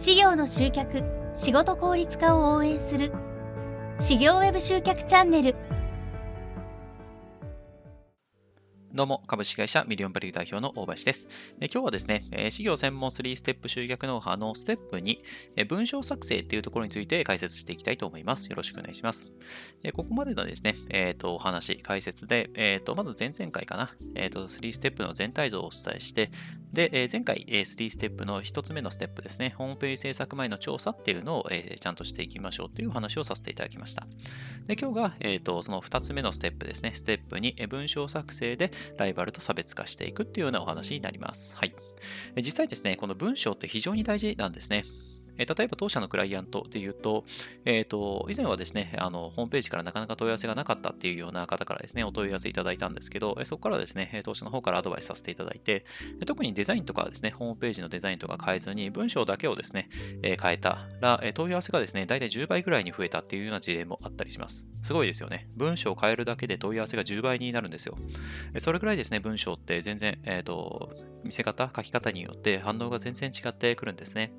事業の集客仕事効率化を応援する事業ウェブ集客チャンネルどうも、株式会社ミリオンバリュー代表の大橋です。え今日はですね、え事業専門3ステップ集客ノウハウのステップ2、え文章作成っていうところについて解説していきたいと思います。よろしくお願いします。えここまでのですね、えっ、ー、と、お話、解説で、えっ、ー、と、まず前々回かな、えっ、ー、と、3ステップの全体像をお伝えして、で、え前回、え3ステップの1つ目のステップですね、ホームページ制作前の調査っていうのを、えちゃんとしていきましょうという話をさせていただきました。で、今日が、えっ、と、その2つ目のステップですね、ステップ2、文章作成でライバルと差別別化していくっていうようなお話になります。はい。実際ですね、この文章って非常に大事なんですね。え例えば当社のクライアントで言うと、えっ、ー、と、以前はですね、あの、ホームページからなかなか問い合わせがなかったっていうような方からですね、お問い合わせいただいたんですけど、そこからですね、当社の方からアドバイスさせていただいて、特にデザインとかですね、ホームページのデザインとか変えずに、文章だけをですね、え変えたら、え問い合わせがですね、だいたい10倍ぐらいに増えたっていうような事例もあったりします。すごいですよね。文章を変えるだけで問い合わせが10倍になるんですよ。それぐらいですね、文章って全然、えっ、ー、と、見せ方、書き方によって反応が全然違ってくるんですね。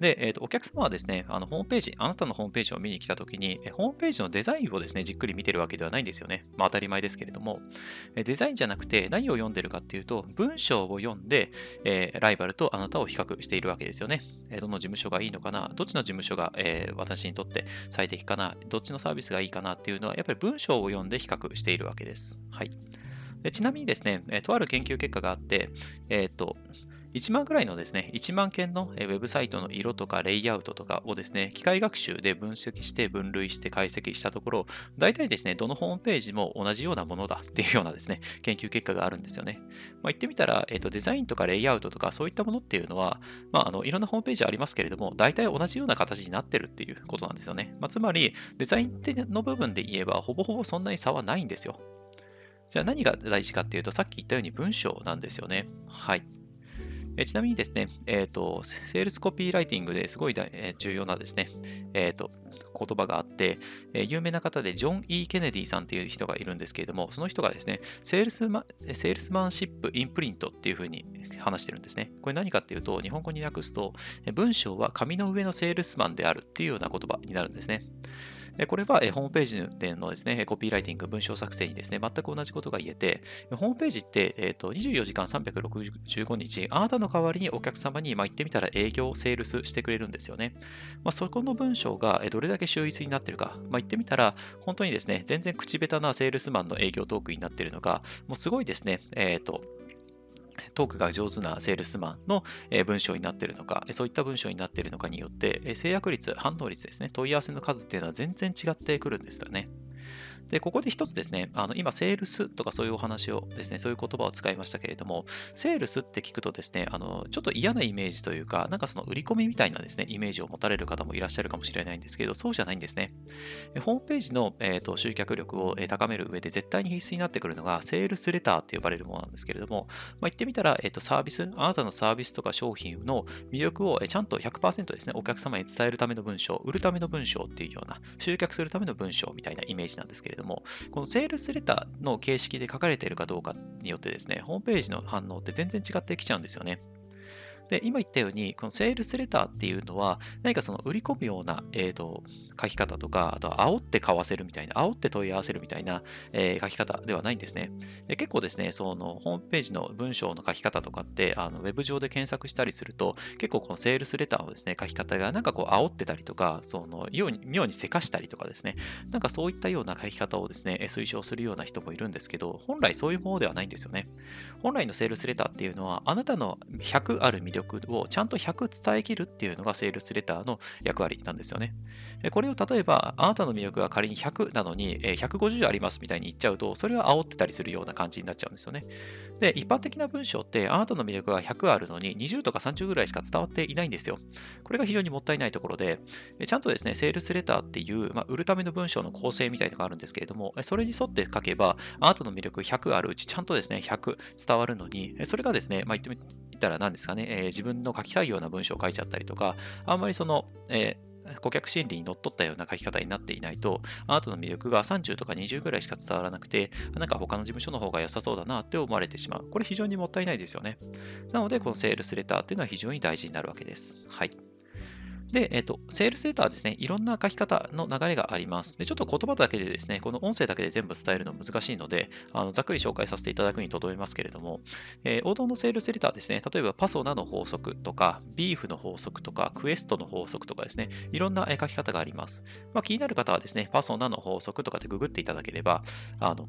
で、えーと、お客様はですね、あのホームページ、あなたのホームページを見に来たときに、ホームページのデザインをですね、じっくり見てるわけではないんですよね。まあ当たり前ですけれども、デザインじゃなくて何を読んでるかっていうと、文章を読んで、えー、ライバルとあなたを比較しているわけですよね。どの事務所がいいのかな、どっちの事務所が、えー、私にとって最適かな、どっちのサービスがいいかなっていうのは、やっぱり文章を読んで比較しているわけです。はい。でちなみにですね、とある研究結果があって、えっ、ー、と、1万くらいのですね、1万件のウェブサイトの色とかレイアウトとかをですね、機械学習で分析して分類して解析したところ、大体ですね、どのホームページも同じようなものだっていうようなですね、研究結果があるんですよね。まあ、言ってみたら、え、ー、と、デザインとかレイアウトとかそういったものっていうのは、まあ、あの、いろんなホームページありますけれども、大体同じような形になってるっていうことなんですよね。まあ、つまり、デザインの部分で言えば、ほぼほぼそんなに差はないんですよ。じゃあ何が大事かっていうと、さっき言ったように文章なんですよね。はい。えちなみにですね、えっ、ー、と、セールスコピーライティングですごい、え重要なですね、えっ、ー、と、言葉があって、え有名な方でジョン・イー・ケネディさんっていう人がいるんですけれども、その人がですね、セールスマ Salesmanship in Print っていうふうに話してるんですね。これ何かっていうと、日本語に訳すと、文章は紙の上のセールスマンであるっていうような言葉になるんですね。これはホームページでのですね、コピーライティング、文章作成にですね、全く同じことが言えて、ホームページって、えー、と24時間365日、あなたの代わりにお客様に、まあ、言ってみたら営業、セールスしてくれるんですよね。まあ、そこの文章がどれだけ秀逸になってるか、まあ、言ってみたら、本当にですね、全然口下手なセールスマンの営業トークになってるのが、もうすごいですね、えっ、ー、と、トークが上手なセールスマンの文章になっているのか、そういった文章になっているのかによって、制約率、反応率ですね、問い合わせの数っていうのは全然違ってくるんですよね。で、ここで一つですね、あの今、セールスとかそういうお話をですね、そういう言葉を使いましたけれども、セールスって聞くとですね、あのちょっと嫌なイメージというか、なんかその売り込みみたいなですね、イメージを持たれる方もいらっしゃるかもしれないんですけど、そうじゃないんですね。ホームページの、えーと、集客力を高める上で絶対に必須になってくるのが、セールスレターって呼ばれるものなんですけれども、まあ、言ってみたら、えーと、サービス、あなたのサービスとか商品の魅力をちゃんと100%ですね、お客様に伝えるための文章、売るための文章っていうような、集客するための文章みたいなイメージなんですけれども、もこのセールスレターの形式で書かれているかどうかによってですね、ホームページの反応って全然違ってきちゃうんですよね。で、今言ったように、このセールスレターっていうのは、何かその売り込むような、えーと、書き方とか、あとは煽って買わせるみたいな、煽って問い合わせるみたいな、えー、書き方ではないんですね。で結構ですね、そのホームページの文章の書き方とかって、あのウェブ上で検索したりすると、結構このセールスレターのですね、書き方がなんかこう煽ってたりとか、その妙に妙にせかしたりとかですね、なんかそういったような書き方をですね、推奨するような人もいるんですけど、本来そういうものではないんですよね。本来のセールスレターっていうのは、あなたの100ある魅力をちゃんと100伝えきるっていうのがセールスレターの役割なんですよね。これを例えば、あなたの魅力が仮に100なのに150ありますみたいに言っちゃうと、それは煽ってたりするような感じになっちゃうんですよね。で、一般的な文章って、あなたの魅力が100あるのに20とか30ぐらいしか伝わっていないんですよ。これが非常にもったいないところで、ちゃんとですね、セールスレターっていう、まあ、売るための文章の構成みたいなのがあるんですけれども、それに沿って書けば、あなたの魅力100あるうち、ちゃんとですね、100伝わるのに、それがですね、まあ、言ってみったら何ですかね、えー、自分の書きたいような文章を書いちゃったりとか、あんまりその、えー顧客心理にのっとったような書き方になっていないと、あなたの魅力が30とか20ぐらいしか伝わらなくて、なんか他の事務所の方が良さそうだなって思われてしまう。これ非常にもったいないですよね。なので、このセールスレターっていうのは非常に大事になるわけです。はい。で、えっ、と、セールスレターですね、いろんな書き方の流れがあります。で、ちょっと言葉だけでですね、この音声だけで全部伝えるの難しいので、あのざっくり紹介させていただくにとどめますけれども、えー、王道のセールスレターですね、例えばパソナの法則とか、ビーフの法則とか、クエストの法則とかですね、いろんな書き方があります。まあ、気になる方はですね、パソナの法則とかでググっていただければ、あの、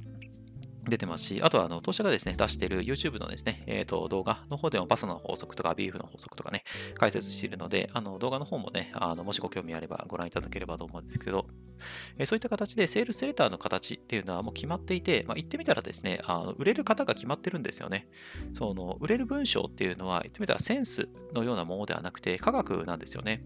出てますし、あとは、あの、当社がですね、出している YouTube のですね、えっ、ー、と、動画の方でもパスの法則とかビーフの法則とかね、解説しているので、あの、動画の方もね、あの、もしご興味あればご覧いただければと思うんですけど、えー、そういった形でセールスレターの形っていうのはもう決まっていて、まあ、言ってみたらですね、あの売れる方が決まってるんですよね。その、売れる文章っていうのは、言ってみたらセンスのようなものではなくて、科学なんですよね。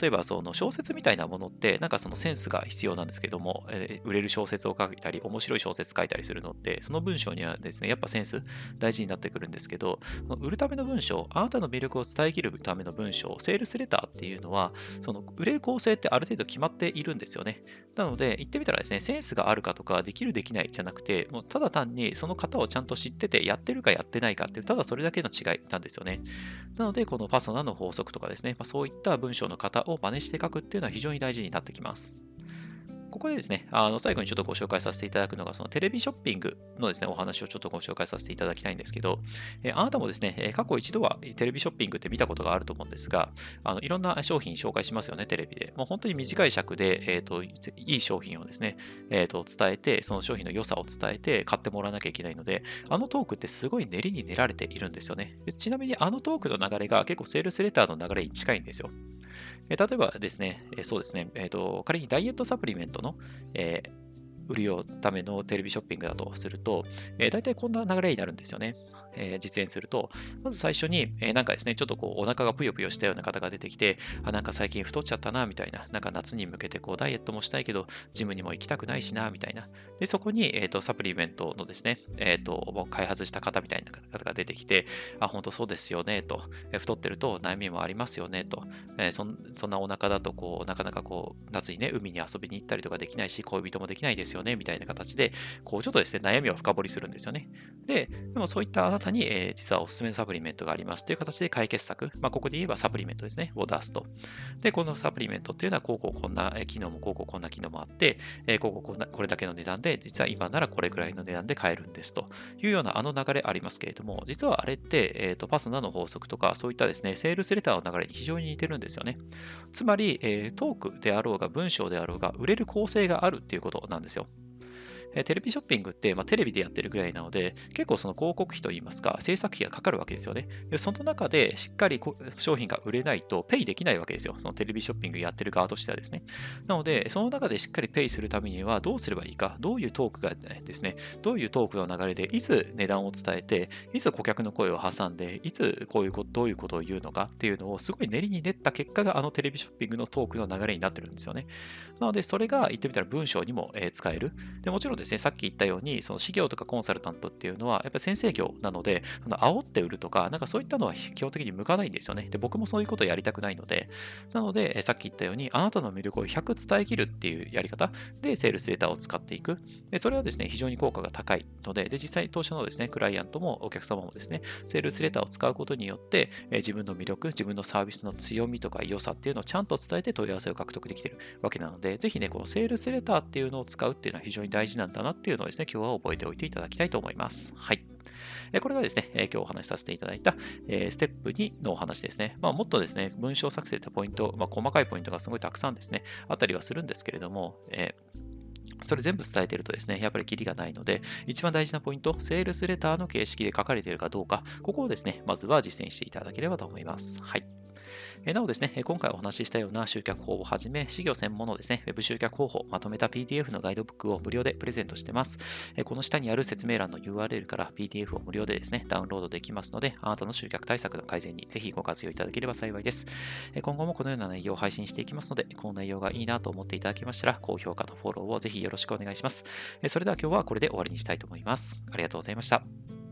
例えばその小説みたいなものってなんかそのセンスが必要なんですけども、えー、売れる小説を書いたり面白い小説書いたりするのってその文章にはですねやっぱセンス大事になってくるんですけど売るための文章あなたの魅力を伝えきるための文章セールスレターっていうのはその売れる構成ってある程度決まっているんですよね。なので言ってみたらですねセンスがあるかとかできるできないじゃなくてもうただ単にその方をちゃんと知っててやってるかやってないかっていうただそれだけの違いなんですよね。なのでこのパソナの法則とかですね、まあ、そういった文章の型を真似して書くっていうのは非常に大事になってきます。ここでですね、あの最後にちょっとご紹介させていただくのが、そのテレビショッピングのですね、お話をちょっとご紹介させていただきたいんですけど、えあなたもですね、過去一度はテレビショッピングって見たことがあると思うんですが、あのいろんな商品紹介しますよね、テレビで。もう本当に短い尺で、えーと、いい商品をですね、えーと、伝えて、その商品の良さを伝えて買ってもらわなきゃいけないので、あのトークってすごい練りに練られているんですよね。ちなみにあのトークの流れが結構セールスレターの流れに近いんですよ。え例えばですね、えそうですね、えーと、仮にダイエットサプリメントの、えー売るためのテレビショッピングだとすると、えー、大体こんな流れになるんですよね。えー、実演すると、まず最初に、えー、なんかですね、ちょっとこうお腹がぷよぷよしたような方が出てきて、あ、なんか最近太っちゃったな、みたいな、なんか夏に向けてこうダイエットもしたいけど、ジムにも行きたくないしな、みたいな。で、そこに、えーと、サプリメントのですね、え、ー、と、開発した方みたいな方が出てきて、あ、本当そうですよね、と、え太ってると悩みもありますよね、と、えそんそんなお腹だと、こう、なかなかこう、夏にね、海に遊びに行ったりとかできないし、恋人もできないですよね、みたいな形で、こう、ちょっとですね、悩みを深掘りするんですよね。で、でもそういったあなたに、えー、実はおすすめのサプリメントがありますという形で解決策、まあ、ここで言えばサプリメントですね、を出すと。で、このサプリメントっていうのは、こうこうこんな機能もこうこうこんな機能もあって、えー、こうこうこんなこれだけの値段で、実は今ならこれくらいの値段で買えるんですというようなあの流れありますけれども、実はあれって、えーと、パスナの法則とか、そういったですね、セールスレターの流れに非常に似てるんですよね。つまり、えー、トークであろうが文章であろうが、売れる構成があるっていうことなんですよ。えテレビショッピングって、まあ、テレビでやってるぐらいなので、結構その広告費といいますか、制作費がかかるわけですよね。でその中でしっかり商品が売れないと、ペイできないわけですよ。そのテレビショッピングやってる側としてはですね。なので、その中でしっかりペイするためにはどうすればいいか、どういうトークがですね、どういうトークの流れで、いつ値段を伝えて、いつ顧客の声を挟んで、いつこういうこと、どういうことを言うのかっていうのをすごい練りに練った結果があのテレビショッピングのトークの流れになってるんですよね。なので、それが言ってみたら文章にも使える。でもちろんですね、さっき言ったように、その事業とかコンサルタントっていうのは、やっぱり先生業なので、その煽って売るとか、なんかそういったのは基本的に向かないんですよね。で、僕もそういうことをやりたくないので、なので、さっき言ったように、あなたの魅力を100伝えきるっていうやり方で、セールスデータを使っていく。で、それはですね、非常に効果が高いので、で、実際、当社のですね、クライアントもお客様もですね、セールスレターを使うことによって、自分の魅力、自分のサービスの強みとか良さっていうのをちゃんと伝えて問い合わせを獲得できてるわけなので、ぜひね、このセールスレターっていうのを使うっていうのは非常に大事ななんだなっていうのをですね、今日は覚えておいていただきたいと思います。はい。これがですね、今日お話しさせていただいたステップ2のお話ですね。まあ、もっとですね、文章作成ってポイント、まあ、細かいポイントがすごいたくさんですね、あったりはするんですけれども、えーそれ全部伝えてるとですね、やっぱりキリがないので、一番大事なポイント、セールスレターの形式で書かれているかどうか、ここをですね、まずは実践していただければと思います。はい。なおですね、今回お話ししたような集客法をはじめ、事業専門のですね、Web 集客方法、まとめた PDF のガイドブックを無料でプレゼントしてます。この下にある説明欄の URL から PDF を無料でですね、ダウンロードできますので、あなたの集客対策の改善にぜひご活用いただければ幸いです。今後もこのような内容を配信していきますので、この内容がいいなと思っていただけましたら、高評価とフォローをぜひよろしくお願いします。それでは今日はこれで終わりにしたいと思います。ありがとうございました。